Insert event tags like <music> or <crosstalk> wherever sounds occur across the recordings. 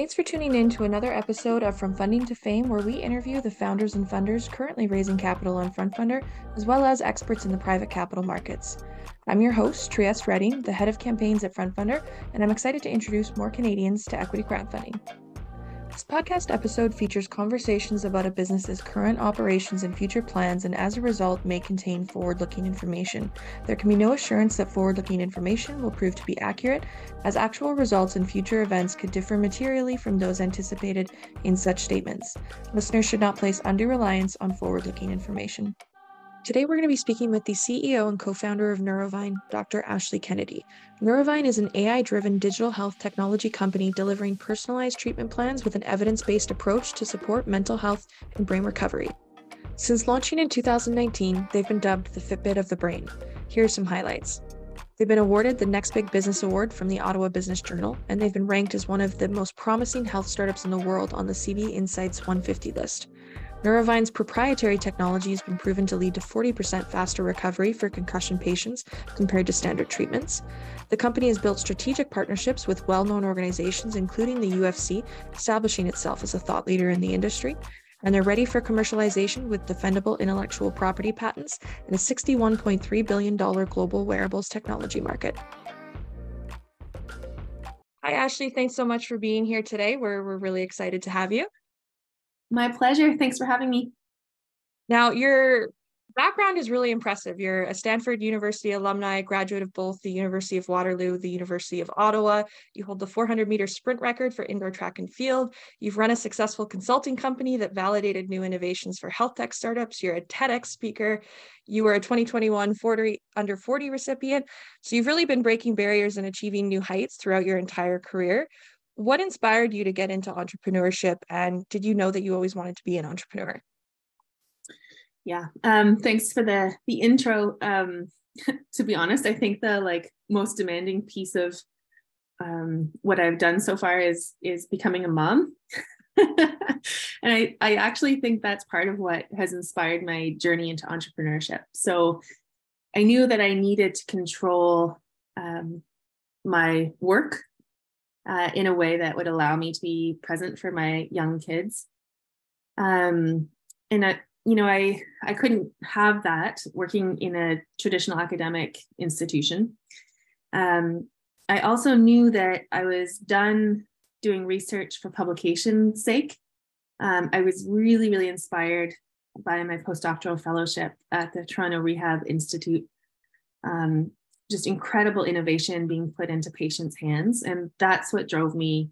Thanks for tuning in to another episode of From Funding to Fame, where we interview the founders and funders currently raising capital on FrontFundr, as well as experts in the private capital markets. I'm your host, Trieste Redding, the head of campaigns at FrontFundr, and I'm excited to introduce more Canadians to equity crowdfunding. This podcast episode features conversations about a business's current operations and future plans, and as a result, may contain forward looking information. There can be no assurance that forward looking information will prove to be accurate, as actual results and future events could differ materially from those anticipated in such statements. Listeners should not place undue reliance on forward looking information. Today, we're going to be speaking with the CEO and co founder of Neurovine, Dr. Ashleigh Kennedy. Neurovine is an AI driven digital health technology company delivering personalized treatment plans with an evidence based approach to support mental health and brain recovery. Since launching in 2019, they've been dubbed the Fitbit of the brain. Here are some highlights. They've been awarded the Next Big Business Award from the Ottawa Business Journal, and they've been ranked as one of the most promising health startups in the world on the CB Insights 150 list. Neurovine's proprietary technology has been proven to lead to 40% faster recovery for concussion patients compared to standard treatments. The company has built strategic partnerships with well known organizations, including the UFC, establishing itself as a thought leader in the industry. And they're ready for commercialization with defendable intellectual property patents in a $61.3 billion global wearables technology market. Hi, Ashleigh. Thanks so much for being here today. We're, we're really excited to have you. My pleasure. Thanks for having me. Now, your background is really impressive. You're a Stanford University alumni, graduate of both the University of Waterloo, the University of Ottawa. You hold the 400 meter sprint record for indoor track and field. You've run a successful consulting company that validated new innovations for health tech startups. You're a TEDx speaker. You were a 2021 40 under 40 recipient. So you've really been breaking barriers and achieving new heights throughout your entire career what inspired you to get into entrepreneurship and did you know that you always wanted to be an entrepreneur? Yeah um, thanks for the the intro. Um, <laughs> to be honest i think the like most demanding piece of um, what i've done so far is is becoming a mom. <laughs> And I, I actually think that's part of what has inspired my journey into entrepreneurship. So i knew that i needed to control um, my work uh, in a way that would allow me to be present for my young kids. Um, and I, you know, I I couldn't have that working in a traditional academic institution. Um, I also knew that I was done doing research for publication's sake. Um, I was really, really inspired by my postdoctoral fellowship at the Toronto Rehab Institute. Um, just incredible innovation being put into patients' hands. And that's what drove me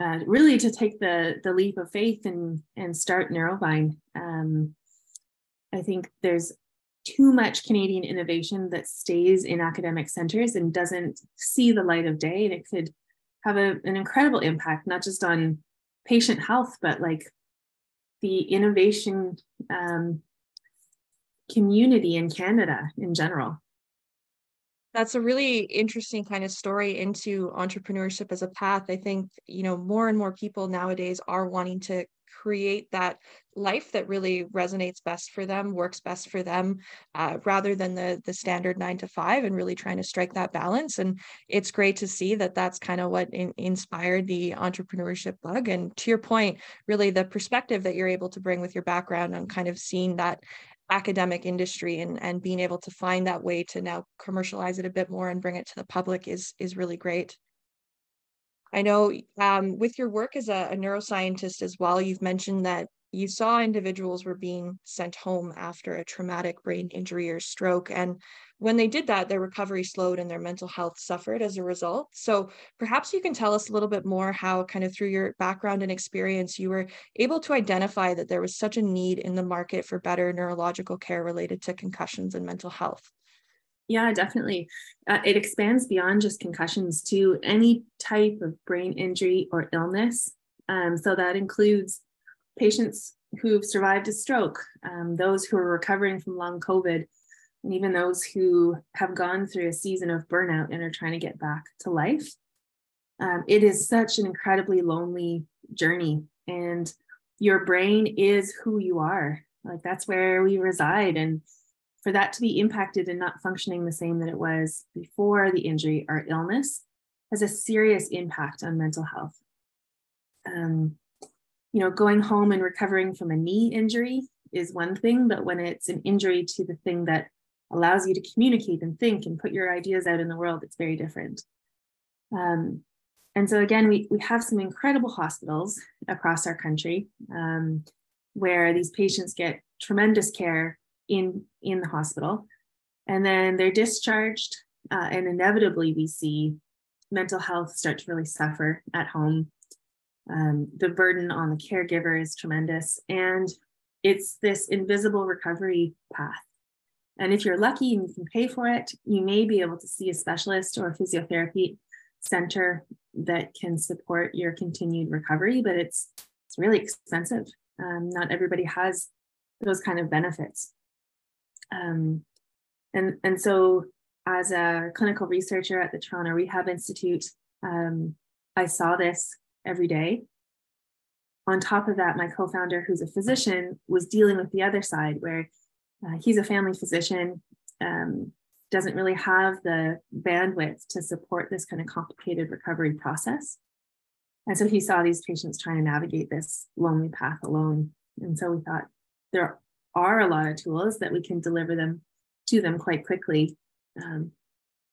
uh, really to take the, the leap of faith and, and start Neurovine. Um, I think there's too much Canadian innovation that stays in academic centers and doesn't see the light of day. And it could have a, an incredible impact, not just on patient health, but like the innovation um, community in Canada in general that's a really interesting kind of story into entrepreneurship as a path. I think you know more and more people nowadays are wanting to create that life that really resonates best for them works best for them uh, rather than the the standard nine to five and really trying to strike that balance. And it's great to see that that's kind of what in, inspired the entrepreneurship bug. And to your point really the perspective that you're able to bring with your background on kind of seeing that academic industry and and being able to find that way to now commercialize it a bit more and bring it to the public is is really great. I know um, with your work as a, a neuroscientist as well you've mentioned that you saw individuals were being sent home after a traumatic brain injury or stroke and when they did that, their recovery slowed and their mental health suffered as a result. So perhaps you can tell us a little bit more how, kind of through your background and experience, you were able to identify that there was such a need in the market for better neurological care related to concussions and mental health. Yeah, definitely. Uh, it expands beyond just concussions to any type of brain injury or illness. Um, so that includes patients who've survived a stroke, um, those who are recovering from long COVID, and even those who have gone through a season of burnout and are trying to get back to life. Um, it is such an incredibly lonely journey, and your brain is who you are. Like that's where we reside. And for that to be impacted and not functioning the same that it was before the injury or illness has a serious impact on mental health. um, you know, going home and recovering from a knee injury is one thing, but when it's an injury to the thing that allows you to communicate and think and put your ideas out in the world, it's very different. Um, and so again, we, we have some incredible hospitals across our country um, where these patients get tremendous care in, in the hospital. And then they're discharged, uh, and inevitably we see mental health start to really suffer at home. Um, the burden on the caregiver is tremendous. And it's this invisible recovery path. And if you're lucky and you can pay for it, you may be able to see a specialist or a physiotherapy center that can support your continued recovery, but it's it's really expensive. Um, not everybody has those kind of benefits. Um, and, and so as a clinical researcher at the Toronto Rehab Institute, um, I saw this every day. On top of that, my co founder, who's a physician, was dealing with the other side where uh, he's a family physician, um, doesn't really have the bandwidth to support this kind of complicated recovery process. And so he saw these patients trying to navigate this lonely path alone. And so we thought there are a lot of tools that we can deliver them to them quite quickly um,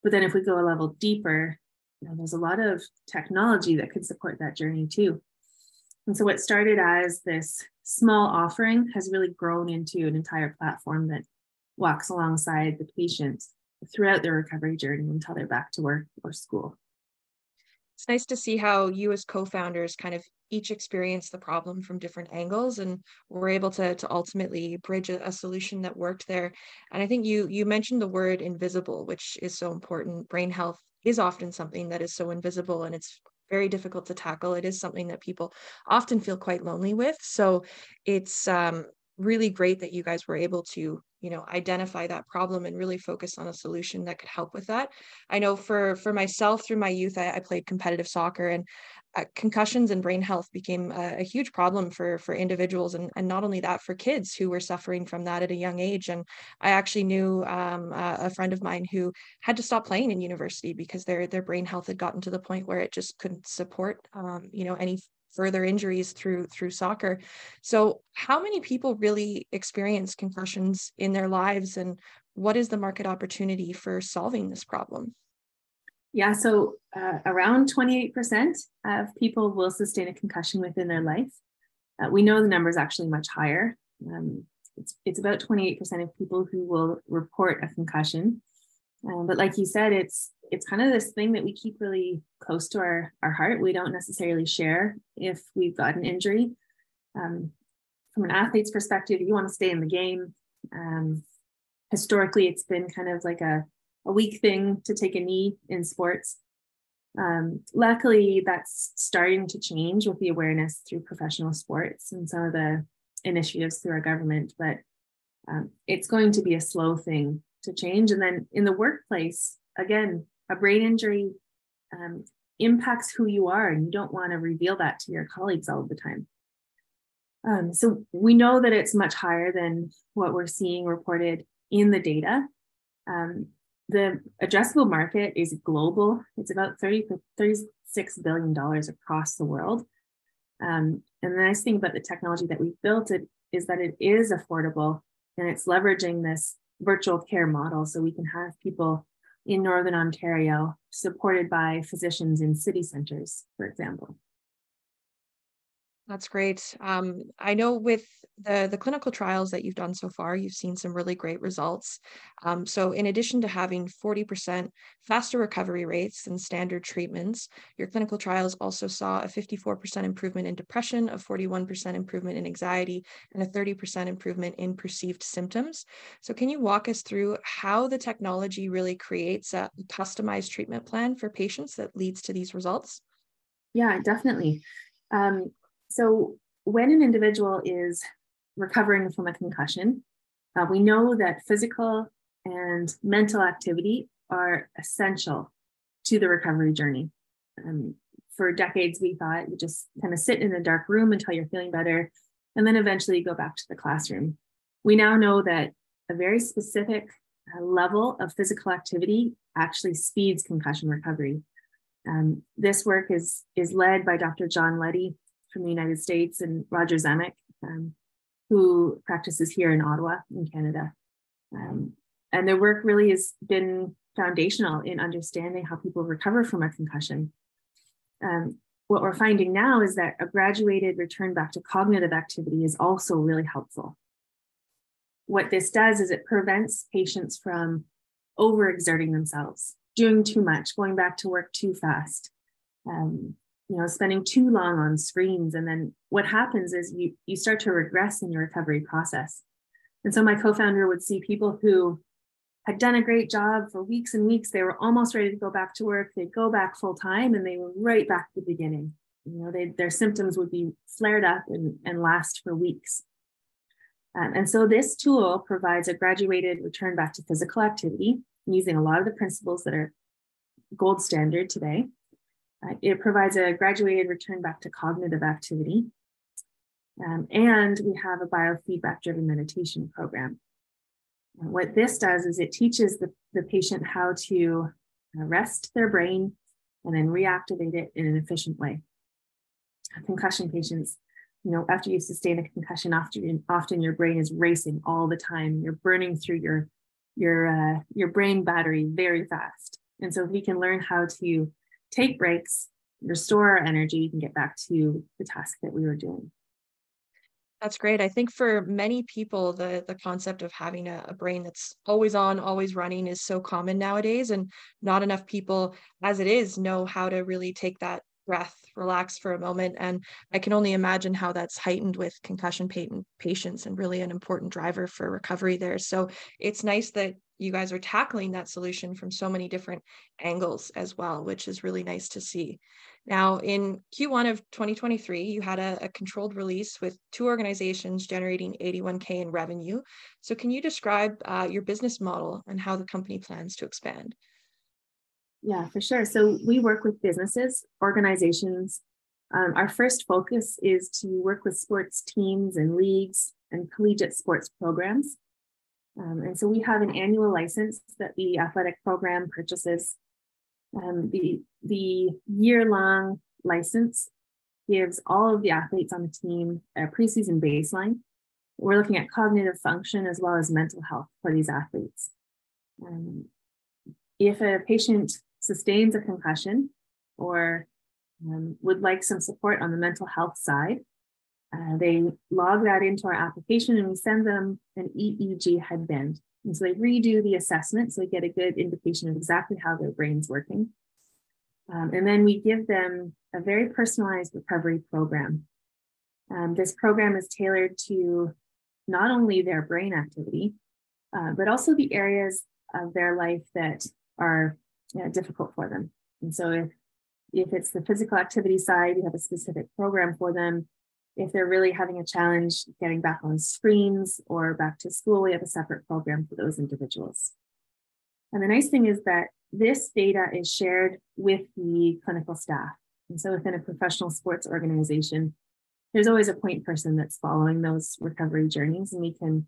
but then if we go a level deeper, you know, there's a lot of technology that could support that journey too. And so what started as this small offering has really grown into an entire platform that walks alongside the patient throughout their recovery journey until they're back to work or school. It's nice to see how you as co-founders kind of each experience the problem from different angles and we're able to, to ultimately bridge a, a, solution that worked there and i think you you mentioned the word invisible which is so important brain health is often something that is so invisible and it's very difficult to tackle. It is something that people often feel quite lonely with. So it's um, really great that you guys were able to you know identify that problem and really focus on a solution that could help with that. I know for for myself through my youth i, I played competitive soccer and uh, concussions and brain health became a, a, huge problem for for individuals and, and not only that for kids who were suffering from that at a young age. And i actually knew um, a friend of mine who had to stop playing in university because their their brain health had gotten to the point where it just couldn't support um, you know any further injuries through through soccer. So how many people really experience concussions in their lives? And what is the market opportunity for solving this problem yeah, so uh, around 28% of people will sustain a concussion within their life. Uh, we know the number is actually much higher. Um, it's, it's about 28% of people who will report a concussion. Um, but like you said, it's it's kind of this thing that we keep really close to our, our heart. We don't necessarily share if we've got an injury. Um, from an athlete's perspective, you want to stay in the game. Um, historically, it's been kind of like a a weak thing to take a knee in sports. Um, luckily, that's starting to change with the awareness through professional sports and some of the initiatives through our government, but um, it's going to be a slow thing to change. And then in the workplace, again, a brain injury um, impacts who you are, and you don't want to reveal that to your colleagues all the time. Um, so we know that it's much higher than what we're seeing reported in the data. Um, the addressable market is global. It's about 30, $36 billion across the world. Um, and the nice thing about the technology that we've built it is that it is affordable and it's leveraging this virtual care model. So we can have people in Northern Ontario supported by physicians in city centers, for example. That's great. Um, I know with the the clinical trials that you've done so far, you've seen some really great results. Um, so, in addition to having 40% faster recovery rates than standard treatments, your clinical trials also saw a 54% improvement in depression, a 41% improvement in anxiety, and a 30% improvement in perceived symptoms. So, can you walk us through how the technology really creates a customized treatment plan for patients that leads to these results? Yeah, definitely. Um, so when an individual is recovering from a concussion, uh, we know that physical and mental activity are essential to the recovery journey. Um, for decades, we thought you just kind of sit in a dark room until you're feeling better, and then eventually go back to the classroom. We now know that a very specific uh, level of physical activity actually speeds concussion recovery. Um, this work is, is led by Dr. John Leddy from the United States and Roger Zemek, um, who practices here in Ottawa, in Canada. Um, and their work really has been foundational in understanding how people recover from a concussion. Um, what we're finding now is that a graduated return back to cognitive activity is also really helpful. What this does is it prevents patients from overexerting themselves, doing too much, going back to work too fast, um, you know, spending too long on screens. And then what happens is you, you start to regress in your recovery process. And so my co-founder would see people who had done a great job for weeks and weeks. They were almost ready to go back to work. They'd go back full time and they were right back to the beginning. You know, they, their symptoms would be flared up and, and last for weeks. Um, and so this tool provides a graduated return back to physical activity using a lot of the principles that are gold standard today. Uh, it provides a graduated return back to cognitive activity. Um, and we have a biofeedback driven meditation program. And what this does is it teaches the, the patient how to uh, rest their brain and then reactivate it in an efficient way. Concussion patients you know, after you sustain a concussion, often often your brain is racing all the time. You're burning through your your uh, your brain battery very fast. And so if we can learn how to take breaks, restore our energy, can get back to the task that we were doing. That's great. I think for many people, the the concept of having a, a, brain that's always on, always running is so common nowadays, and not enough people, as it is, know how to really take that breath, relax for a moment. And I can only imagine how that's heightened with concussion patient patients and really an important driver for recovery there. So it's nice that you guys are tackling that solution from so many different angles as well, which is really nice to see. Now, in Q1 of 2023, you had a, a, controlled release with two organizations generating 81K in revenue. So, can you describe uh, your business model and how the company plans to expand? Yeah, for sure. So we work with businesses, organizations. Um, our first focus is to work with sports teams and leagues and collegiate sports programs. Um, and so we have an annual license that the athletic program purchases. Um, the the year long license gives all of the athletes on the team a preseason baseline. We're looking at cognitive function as well as mental health for these athletes. Um, if a patient sustains a concussion or um, would like some support on the mental health side, uh, they log that into our application and we send them an EEG headband. And so they redo the assessment so they get a good indication of exactly how their brain's working. Um, and then we give them a very personalized recovery program. Um, this program is tailored to not only their brain activity, uh, but also the areas of their life that are you know, difficult for them. And so if, if it's the physical activity side, we have a specific program for them. If they're really having a challenge getting back on screens or back to school, we have a separate program for those individuals. And the nice thing is that this data is shared with the clinical staff. And so within a professional sports organization, there's always a point person that's following those recovery journeys, and we can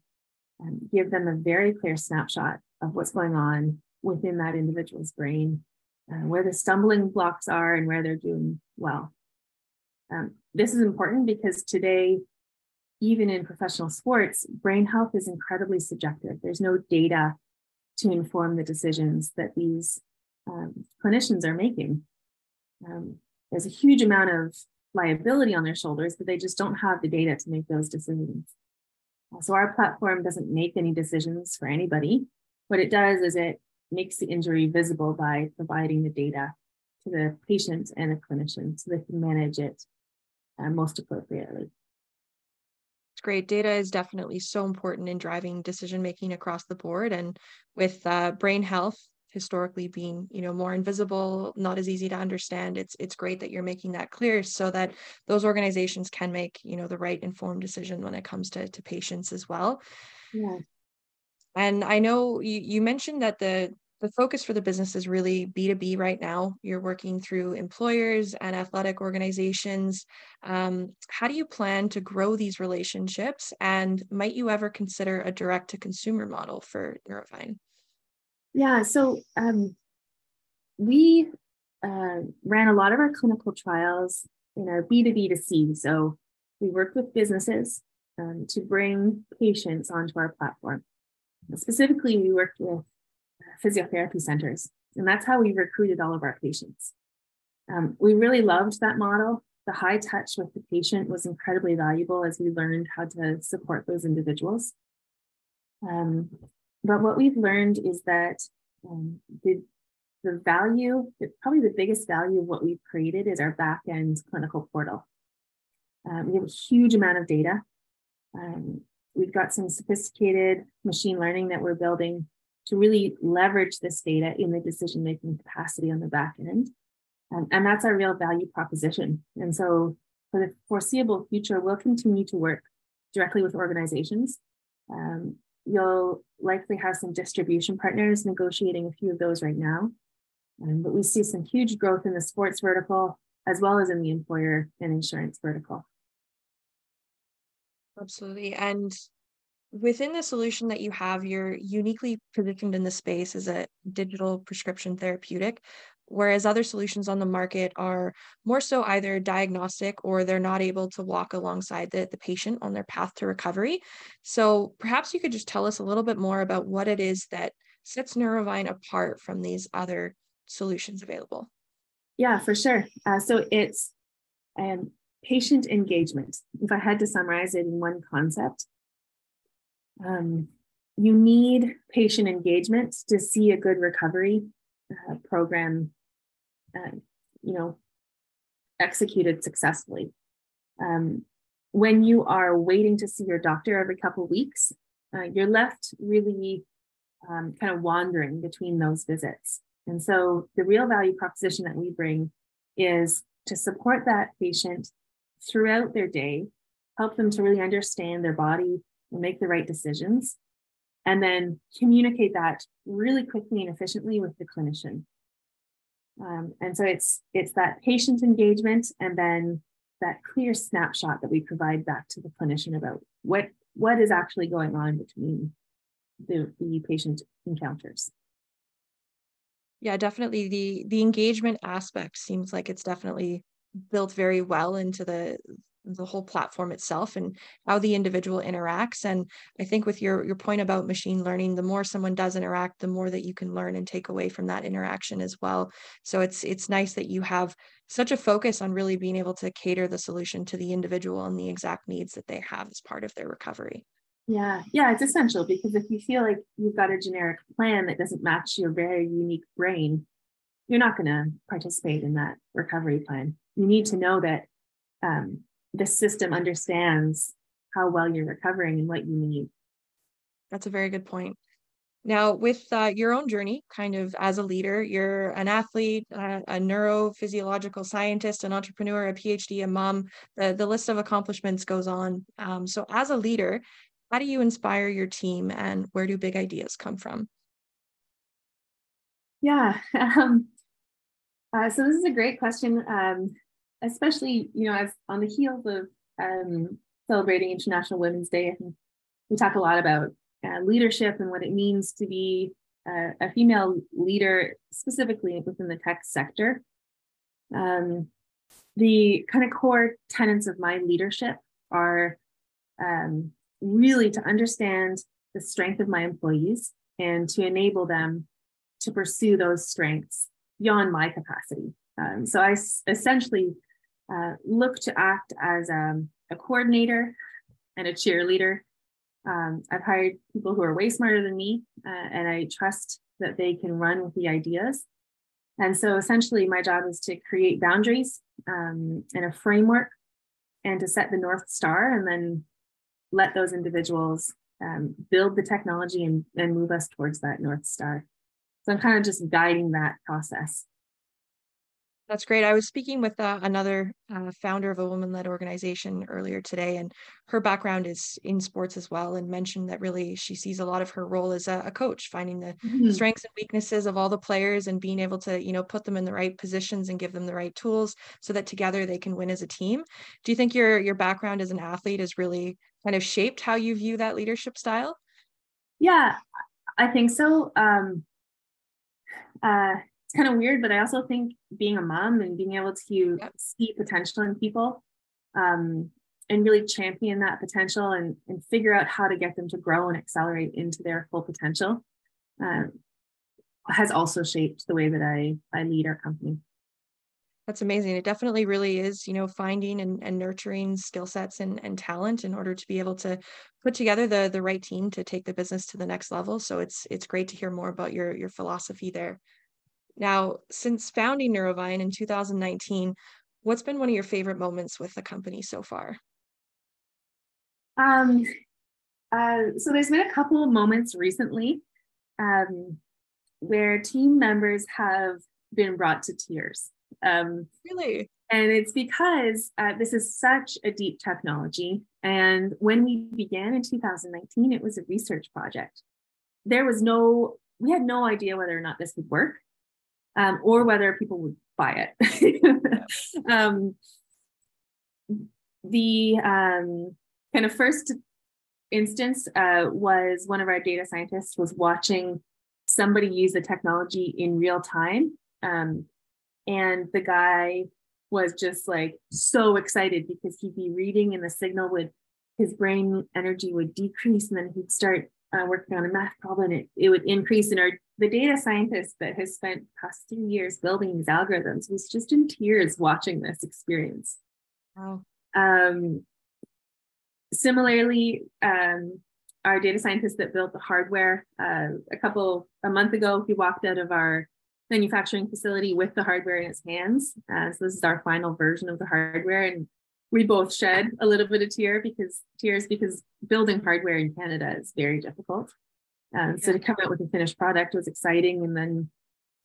um, give them a very clear snapshot of what's going on within that individual's brain, uh, where the stumbling blocks are and where they're doing well. Um, this is important because today, even in professional sports, brain health is incredibly subjective. There's no data to inform the decisions that these um, clinicians are making. Um, there's a huge amount of liability on their shoulders, but they just don't have the data to make those decisions. So our platform doesn't make any decisions for anybody. What it does is it makes the injury visible by providing the data to the patient and the clinician so they can manage it uh, most appropriately. It's great. Data is definitely so important in driving decision making across the board. And with uh, brain health historically being, you know, more invisible, not as easy to understand, it's it's great that you're making that clear so that those organizations can make, you know, the right informed decision when it comes to to patients as well. Yeah. And I know you, you mentioned that the the focus for the business is really B2B right now. You're working through employers and athletic organizations. Um, how do you plan to grow these relationships? And might you ever consider a direct to consumer model for Neurovine? Yeah, so um, we uh, ran a lot of our clinical trials in our B2B to C. So we worked with businesses um, to bring patients onto our platform. Specifically, we worked with physiotherapy centers, and that's how we recruited all of our patients. Um, we really loved that model. The high touch with the patient was incredibly valuable as we learned how to support those individuals. Um, but what we've learned is that um, the, the value, probably the biggest value of what we've created is our back end clinical portal. Um, we have a huge amount of data. Um, we've got some sophisticated machine learning that we're building to really leverage this data in the decision making capacity on the back end. Um, and that's our real value proposition. And so for the foreseeable future, we'll continue to work directly with organizations. Um, you'll likely have some distribution partners negotiating a few of those right now. Um, but we see some huge growth in the sports vertical as well as in the employer and insurance vertical. Absolutely. And within the solution that you have, you're uniquely positioned in the space as a digital prescription therapeutic, whereas other solutions on the market are more so either diagnostic or they're not able to walk alongside the, the patient on their path to recovery. So perhaps you could just tell us a little bit more about what it is that sets Neurovine apart from these other solutions available. Yeah, for sure. Uh, so it's um, patient engagement. If I had to summarize it in one concept, um, you need patient engagement to see a good recovery uh, program, uh, you know, executed successfully. Um, when you are waiting to see your doctor every couple weeks, uh, you're left really um, kind of wandering between those visits. And so the real value proposition that we bring is to support that patient throughout their day, help them to really understand their body make the right decisions, and then communicate that really quickly and efficiently with the clinician. Um, and so it's it's that patient engagement and then that clear snapshot that we provide back to the clinician about what what is actually going on between the, the patient encounters yeah definitely the the engagement aspect seems like it's definitely built very well into the the whole platform itself and how the individual interacts. And i think with your your point about machine learning the more someone does interact the more that you can learn and take away from that interaction as well. So it's it's nice that you have such a focus on really being able to cater the solution to the individual and the exact needs that they have as part of their recovery. Yeah. Yeah it's essential because if you feel like you've got a generic plan that doesn't match your very unique brain you're not going to participate in that recovery plan. You need to know that um, the system understands how well you're recovering and what you need. That's a very good point. Now, with uh, your own journey, kind of as a leader, you're an athlete, uh, a neurophysiological scientist, an entrepreneur, a PhD, a mom. The, the list of accomplishments goes on. Um, so, as a leader, how do you inspire your team and where do big ideas come from? Yeah. <laughs> Um, uh, so, this is a great question. Um, especially you know as on the heels of um, celebrating International Women's Day, we talk a lot about uh, leadership and what it means to be uh, a female leader, specifically within the tech sector. Um, the kind of core tenets of my leadership are um, really to understand the strength of my employees and to enable them to pursue those strengths beyond my capacity. Um, so I essentially uh, look to act as um, a coordinator and a cheerleader. Um, I've hired people who are way smarter than me, uh, and I trust that they can run with the ideas. And so essentially, my job is to create boundaries um, and a framework and to set the North Star and then let those individuals um, build the technology and, and move us towards that North Star. So I'm kind of just guiding that process. That's great. I was speaking with uh, another uh, founder of a woman led organization earlier today, and her background is in sports as well, and mentioned that really she sees a lot of her role as a, a coach, finding the mm-hmm. strengths and weaknesses of all the players and being able to, you know, put them in the right positions and give them the right tools so that together they can win as a team. Do you think your your background as an athlete has really kind of shaped how you view that leadership style? Yeah, I think so. Um, uh, kind of weird, but I also think being a mom and being able to yep. see potential in people um, and really champion that potential and, and figure out how to get them to grow and accelerate into their full potential um, has also shaped the way that I, I lead our company. That's amazing. It definitely really is, you know, finding and, and nurturing skill sets and, and talent in order to be able to put together the the right team to take the business to the next level. So it's it's great to hear more about your your philosophy there. Now, since founding Neurovine in 2019, what's been one of your favorite moments with the company so far? Um, uh, so there's been a couple of moments recently um, where team members have been brought to tears. Um, really? And it's because uh, this is such a deep technology. And when we began in 2019, it was a research project. There was no, we had no idea whether or not this would work um, or whether people would buy it. <laughs> um, the um, kind of first instance uh, was one of our data scientists was watching somebody use the technology in real time. Um, and the guy was just like so excited because he'd be reading and the signal would, his brain energy would decrease and then he'd start uh, working on a math problem and it, it would increase. And our the data scientist that has spent past three years building these algorithms was just in tears watching this experience. Wow. Um, similarly, um, our data scientist that built the hardware uh, a couple a month ago, he walked out of our manufacturing facility with the hardware in his hands. Uh, so this is our final version of the hardware, and we both shed a little bit of tear because tears because building hardware in Canada is very difficult. Um, so to come out with a finished product was exciting. And then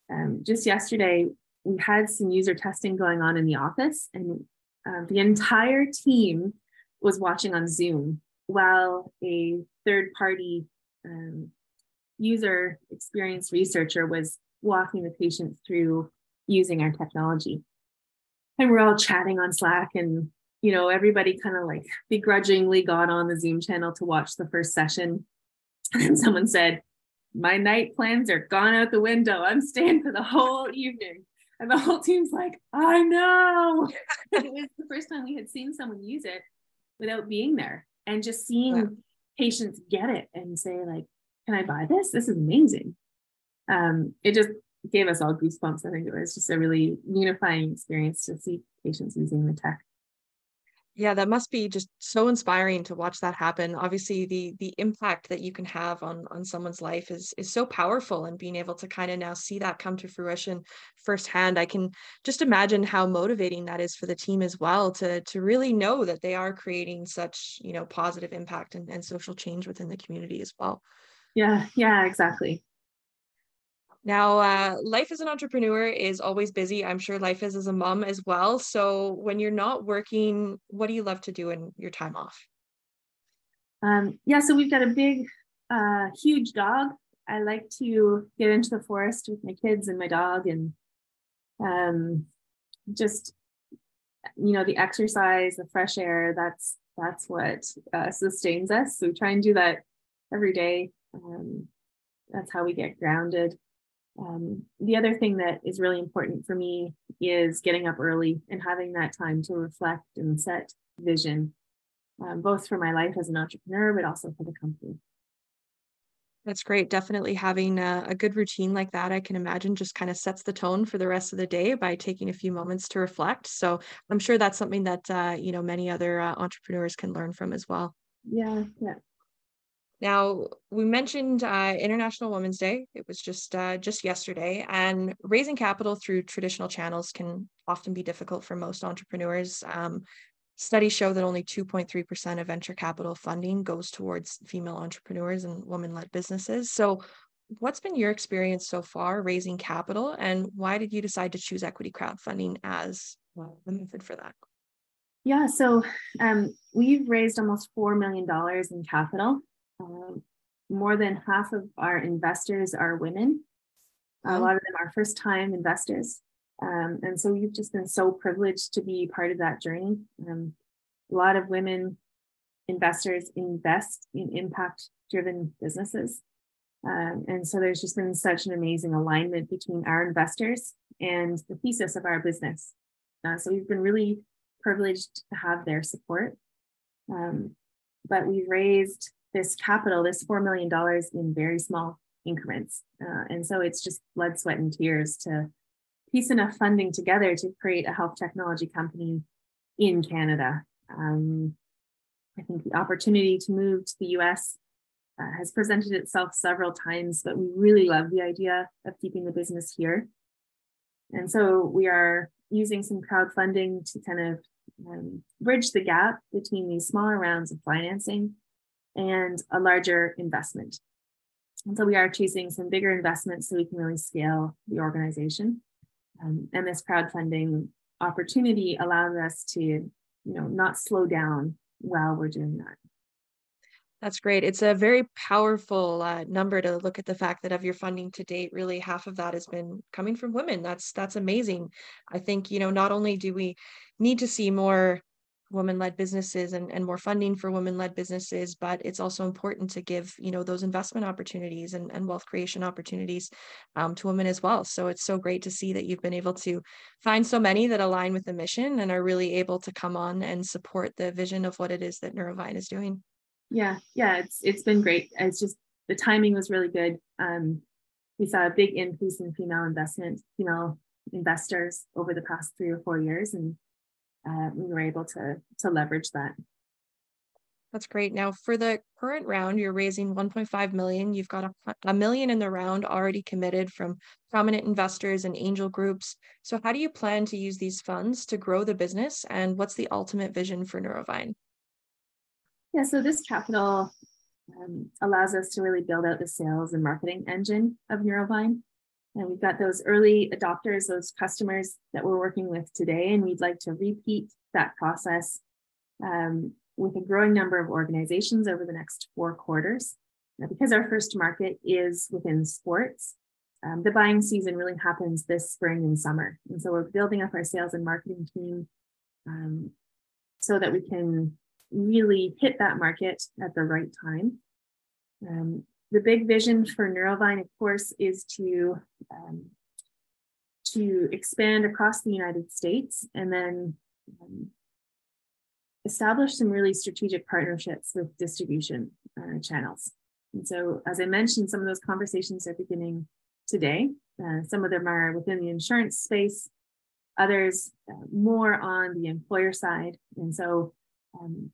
um, just yesterday, we had some user testing going on in the office, and uh, the entire team was watching on Zoom while a third party um, user experience researcher was walking the patients through using our technology. And we're all chatting on Slack and you know everybody kind of like begrudgingly got on the Zoom channel to watch the first session <laughs> and someone said, My night plans are gone out the window. I'm staying for the whole evening. And the whole team's like, I know. <laughs> it was the first time we had seen someone use it without being there and just seeing yeah. patients get it and say, like, can I buy this? This is amazing. Um, it just gave us all goosebumps. I think it was just a really unifying experience to see patients using the tech. Yeah, that must be just so inspiring to watch that happen. Obviously, the the impact that you can have on on someone's life is is so powerful, and being able to kind of now see that come to fruition firsthand, I can just imagine how motivating that is for the team as well to to really know that they are creating such you know positive impact and, and social change within the community as well. Yeah, yeah, exactly. Now, uh, life as an entrepreneur is always busy. I'm sure life is as a mom as well. So, when you're not working, what do you love to do in your time off? Um, yeah, so we've got a big, uh, huge dog. I like to get into the forest with my kids and my dog, and um, just you know the exercise, the fresh air. That's that's what uh, sustains us. So we try and do that every day. Um, that's how we get grounded. Um, the other thing that is really important for me is getting up early and having that time to reflect and set vision, um, both for my life as an entrepreneur, but also for the company. That's great. Definitely having a, a, good routine like that, I can imagine, just kind of sets the tone for the rest of the day by taking a few moments to reflect. So I'm sure that's something that uh, you know many other uh, entrepreneurs can learn from as well. Yeah, yeah. Now, we mentioned uh, International Women's Day. It was just uh, just yesterday, and raising capital through traditional channels can often be difficult for most entrepreneurs. Um, studies show that only 2.3% of venture capital funding goes towards female entrepreneurs and women-led businesses. So, what's been your experience so far raising capital, and why did you decide to choose equity crowdfunding as the method for that? Yeah, so um, we've raised almost $4 million in capital um, more than half of our investors are women. A lot of them are first time investors. Um, and so we've just been so privileged to be part of that journey. Um, a lot of women investors invest in impact driven businesses. Um, and so there's just been such an amazing alignment between our investors and the thesis of our business. Uh, so we've been really privileged to have their support. Um, but we've raised this capital, this $4 million in very small increments. Uh, and so it's just blood, sweat, and tears to piece enough funding together to create a health technology company in Canada. Um, I think the opportunity to move to the US uh, has presented itself several times, but we really love the idea of keeping the business here. And so we are using some crowdfunding to kind of um, bridge the gap between these smaller rounds of financing and a larger investment. And so we are choosing some bigger investments so we can really scale the organization. Um, and this crowdfunding opportunity allows us to, you know, not slow down while we're doing that. That's great. It's a very powerful uh, number to look at the fact that of your funding to date, really half of that has been coming from women. That's that's amazing. I think you know not only do we need to see more women-led businesses and, and more funding for women-led businesses but it's also important to give you know those investment opportunities and, and wealth creation opportunities um, to women as well. So it's so great to see that you've been able to find so many that align with the mission and are really able to come on and support the vision of what it is that neurovine is doing. Yeah yeah it's it's been great. It's just the timing was really good. Um, we saw a big increase in female investment female investors over the past three or four years and uh, we were able to to leverage that. That's great. Now, for the current round, you're raising 1.5 million. You've got a, a million in the round already committed from prominent investors and angel groups. So, how do you plan to use these funds to grow the business, and what's the ultimate vision for Neurovine? Yeah, so this capital um, allows us to really build out the sales and marketing engine of Neurovine. And we've got those early adopters, those customers that we're working with today, and we'd like to repeat that process um, with a growing number of organizations over the next four quarters. Now, because our first market is within sports, um, the buying season really happens this spring and summer. And so we're building up our sales and marketing team um, so that we can really hit that market at the right time. Um, the big vision for Neurovine, of course, is to um, to expand across the United States and then um, establish some really strategic partnerships with distribution uh, channels. And so, as I mentioned, some of those conversations are beginning today. Uh, some of them are within the insurance space, others uh, more on the employer side. And so, um,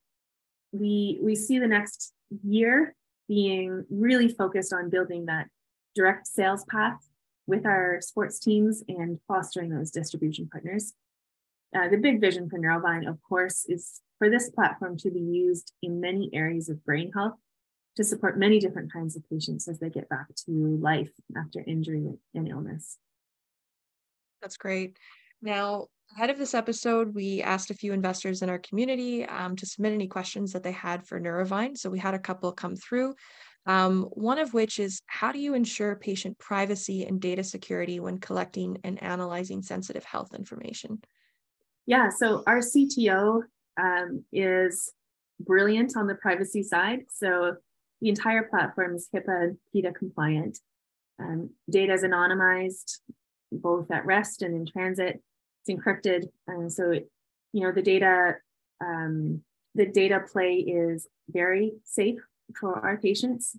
we we see the next year being really focused on building that direct sales path with our sports teams and fostering those distribution partners. Uh, the big vision for Neurovine, of course, is for this platform to be used in many areas of brain health to support many different kinds of patients as they get back to life after injury and illness. That's great. Now, ahead of this episode, we asked a few investors in our community um, to submit any questions that they had for Neurovine. So we had a couple come through. Um, one of which is how do you ensure patient privacy and data security when collecting and analyzing sensitive health information? Yeah, so our CTO um, is brilliant on the privacy side. So the entire platform is HIPAA and PETA compliant. Um, data is anonymized, both at rest and in transit encrypted. And so, it, you know, the data, um, the data play is very safe for our patients,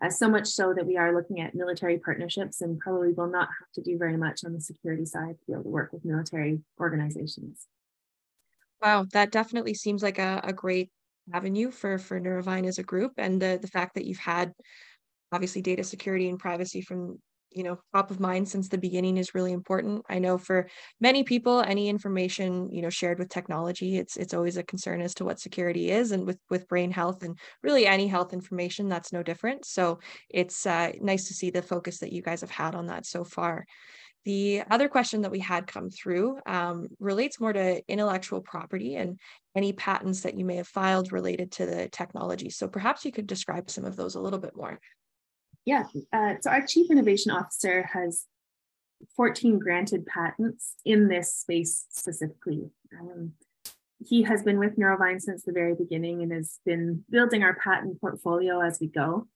uh, so much so that we are looking at military partnerships and probably will not have to do very much on the security side to be able to work with military organizations. Wow, that definitely seems like a, a great avenue for for Neurovine as a group, and the the fact that you've had obviously data security and privacy from you know top of mind since the beginning is really important i know for many people any information you know shared with technology it's it's always a concern as to what security is and with with brain health and really any health information that's no different so it's uh, nice to see the focus that you guys have had on that so far the other question that we had come through um, relates more to intellectual property and any patents that you may have filed related to the technology. So perhaps you could describe some of those a little bit more. Yeah, uh, so our chief innovation officer has 14 granted patents in this space specifically. Um, he has been with Neurovine since the very beginning and has been building our patent portfolio as we go.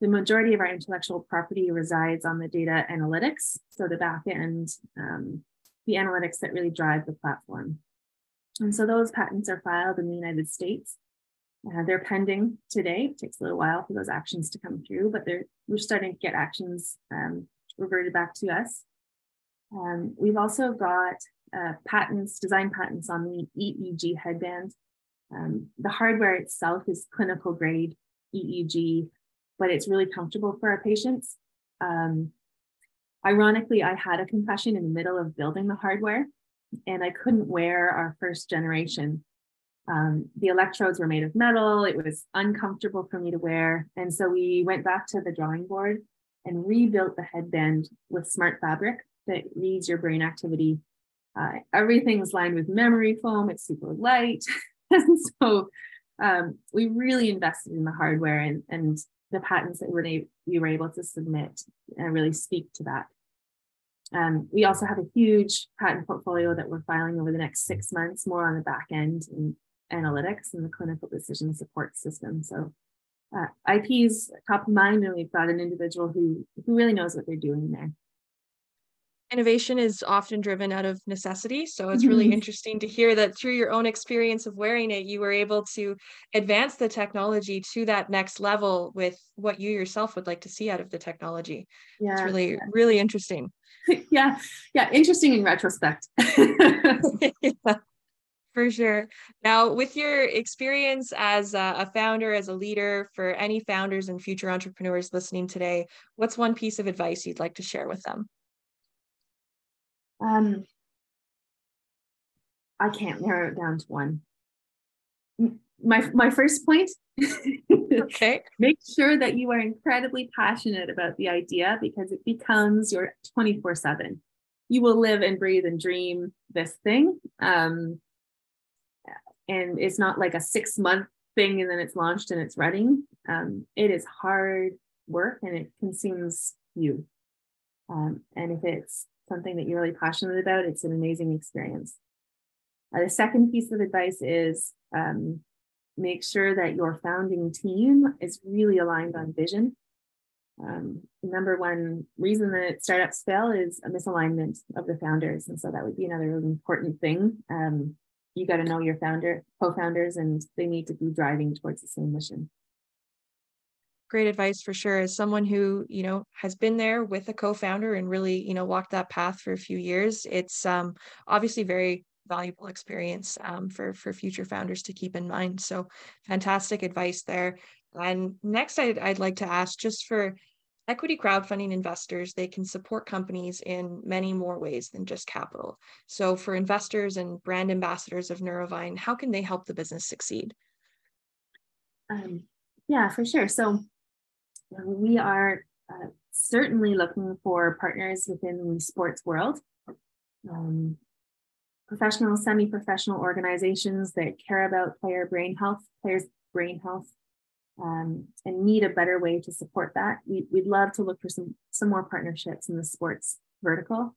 the majority of our intellectual property resides on the data analytics, so the back end, um, the analytics that really drive the platform. And so those patents are filed in the United States. Uh, they're pending today. It takes a little while for those actions to come through, but we're starting to get actions um, reverted back to us. Um, we've also got uh, patents, design patents on the EEG headband. Um, the hardware itself is clinical grade EEG, but it's really comfortable for our patients. Um, ironically, I had a concussion in the middle of building the hardware, and I couldn't wear our first generation. Um, the electrodes were made of metal. It was uncomfortable for me to wear. And so we went back to the drawing board and rebuilt the headband with smart fabric that reads your brain activity. Uh, everything's lined with memory foam. It's super light. <laughs> and so um, we really invested in the hardware and, and the patents that we were able to submit and really speak to that. Um, we also have a huge patent portfolio that we're filing over the next six months, more on the back end and analytics and the clinical decision support system. So uh, IP is top of mind, and we've got an individual who who really knows what they're doing there. Innovation is often driven out of necessity. So it's really mm-hmm. interesting to hear that through your own experience of wearing it, you were able to advance the technology to that next level with what you yourself would like to see out of the technology. Yeah. It's really, really interesting. <laughs> yeah. Yeah. Interesting in retrospect. <laughs> <laughs> yeah. For sure. Now, with your experience as a, founder, as a leader, for any founders and future entrepreneurs listening today, what's one piece of advice you'd like to share with them? Um, I can't narrow it down to one. My my first point. okay. <laughs> Make sure that you are incredibly passionate about the idea because it becomes your twenty four seven. You will live and breathe and dream this thing. Um, and it's not like a six month thing and then it's launched and it's running. Um, it is hard work and it consumes you. Um, and if it's something that you're really passionate about, it's an amazing experience. Uh, the second piece of advice is um, make sure that your founding team is really aligned on vision. Um, number one reason that startups fail is a misalignment of the founders. And so that would be another important thing. Um, you got to know your founder, co-founders, and they need to be driving towards the same mission. Great advice for sure. As someone who you know has been there with a co-founder and really you know walked that path for a few years, it's um, obviously very valuable experience um, for for future founders to keep in mind. So fantastic advice there. And next, I'd, I'd like to ask just for equity crowdfunding investors, they can support companies in many more ways than just capital. So for investors and brand ambassadors of Neurovine, how can they help the business succeed? Um, yeah, for sure. So we are uh, certainly looking for partners within the sports world. Um, professional, semi-professional organizations that care about player brain health, players' brain health, um, and need a better way to support that. We, would love to look for some, some more partnerships in the sports vertical.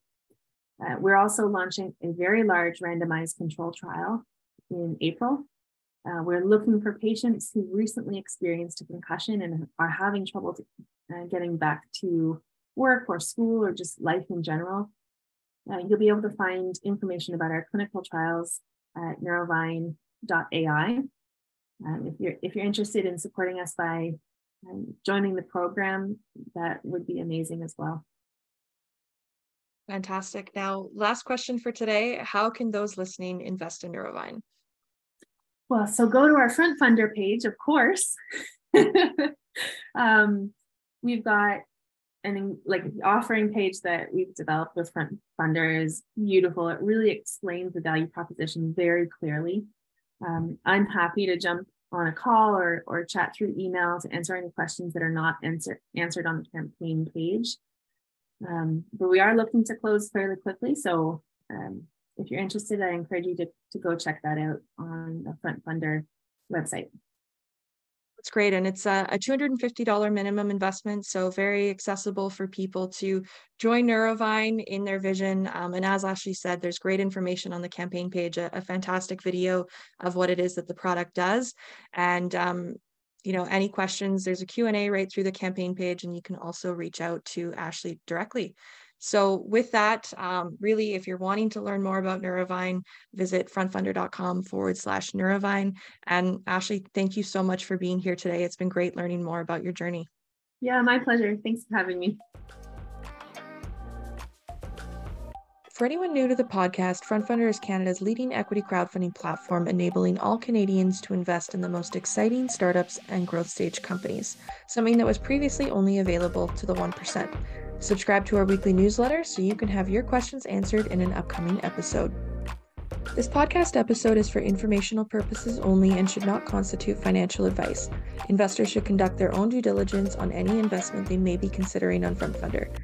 Uh, we're also launching a very large randomized control trial in April. Uh, we're looking for patients who recently experienced a concussion and are having trouble to, uh, getting back to work or school or just life in general. Uh, you'll be able to find information about our clinical trials at neurovine.ai. Um, if you're if you're interested in supporting us by um, joining the program, that would be amazing as well. Fantastic. Now, last question for today: How can those listening invest in Neurovine? Well, so go to our FrontFundr page, of course. <laughs> um, we've got an like offering page that we've developed with front funder is beautiful. It really explains the value proposition very clearly. Um, I'm happy to jump on a call or, or chat through email to answer any questions that are not answer, answered on the campaign page. Um, but we are looking to close fairly quickly. So um, if you're interested, I encourage you to, to go check that out on the FrontFundr website. It's great. And it's a, a $250 minimum investment. So very accessible for people to join Neurovine in their vision. Um, and as Ashleigh said, there's great information on the campaign page, a, a fantastic video of what it is that the product does. And um, you know, any questions, there's a Q&A right through the campaign page, and you can also reach out to Ashleigh directly. So with that, um, really, if you're wanting to learn more about Neurovine, visit frontfundr.com forward slash Neurovine. And Ashleigh, thank you so much for being here today. It's been great learning more about your journey. Yeah, my pleasure. Thanks for having me. For anyone new to the podcast, FrontFundr is Canada's leading equity crowdfunding platform, enabling all Canadians to invest in the most exciting startups and growth stage companies, something that was previously only available to the 1%. Subscribe to our weekly newsletter so you can have your questions answered in an upcoming episode. This podcast episode is for informational purposes only and should not constitute financial advice. Investors should conduct their own due diligence on any investment they may be considering on FrontFundr.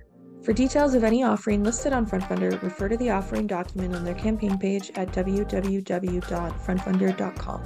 For details of any offering listed on FrontFundr, refer to the offering document on their campaign page at www.frontfundr.com.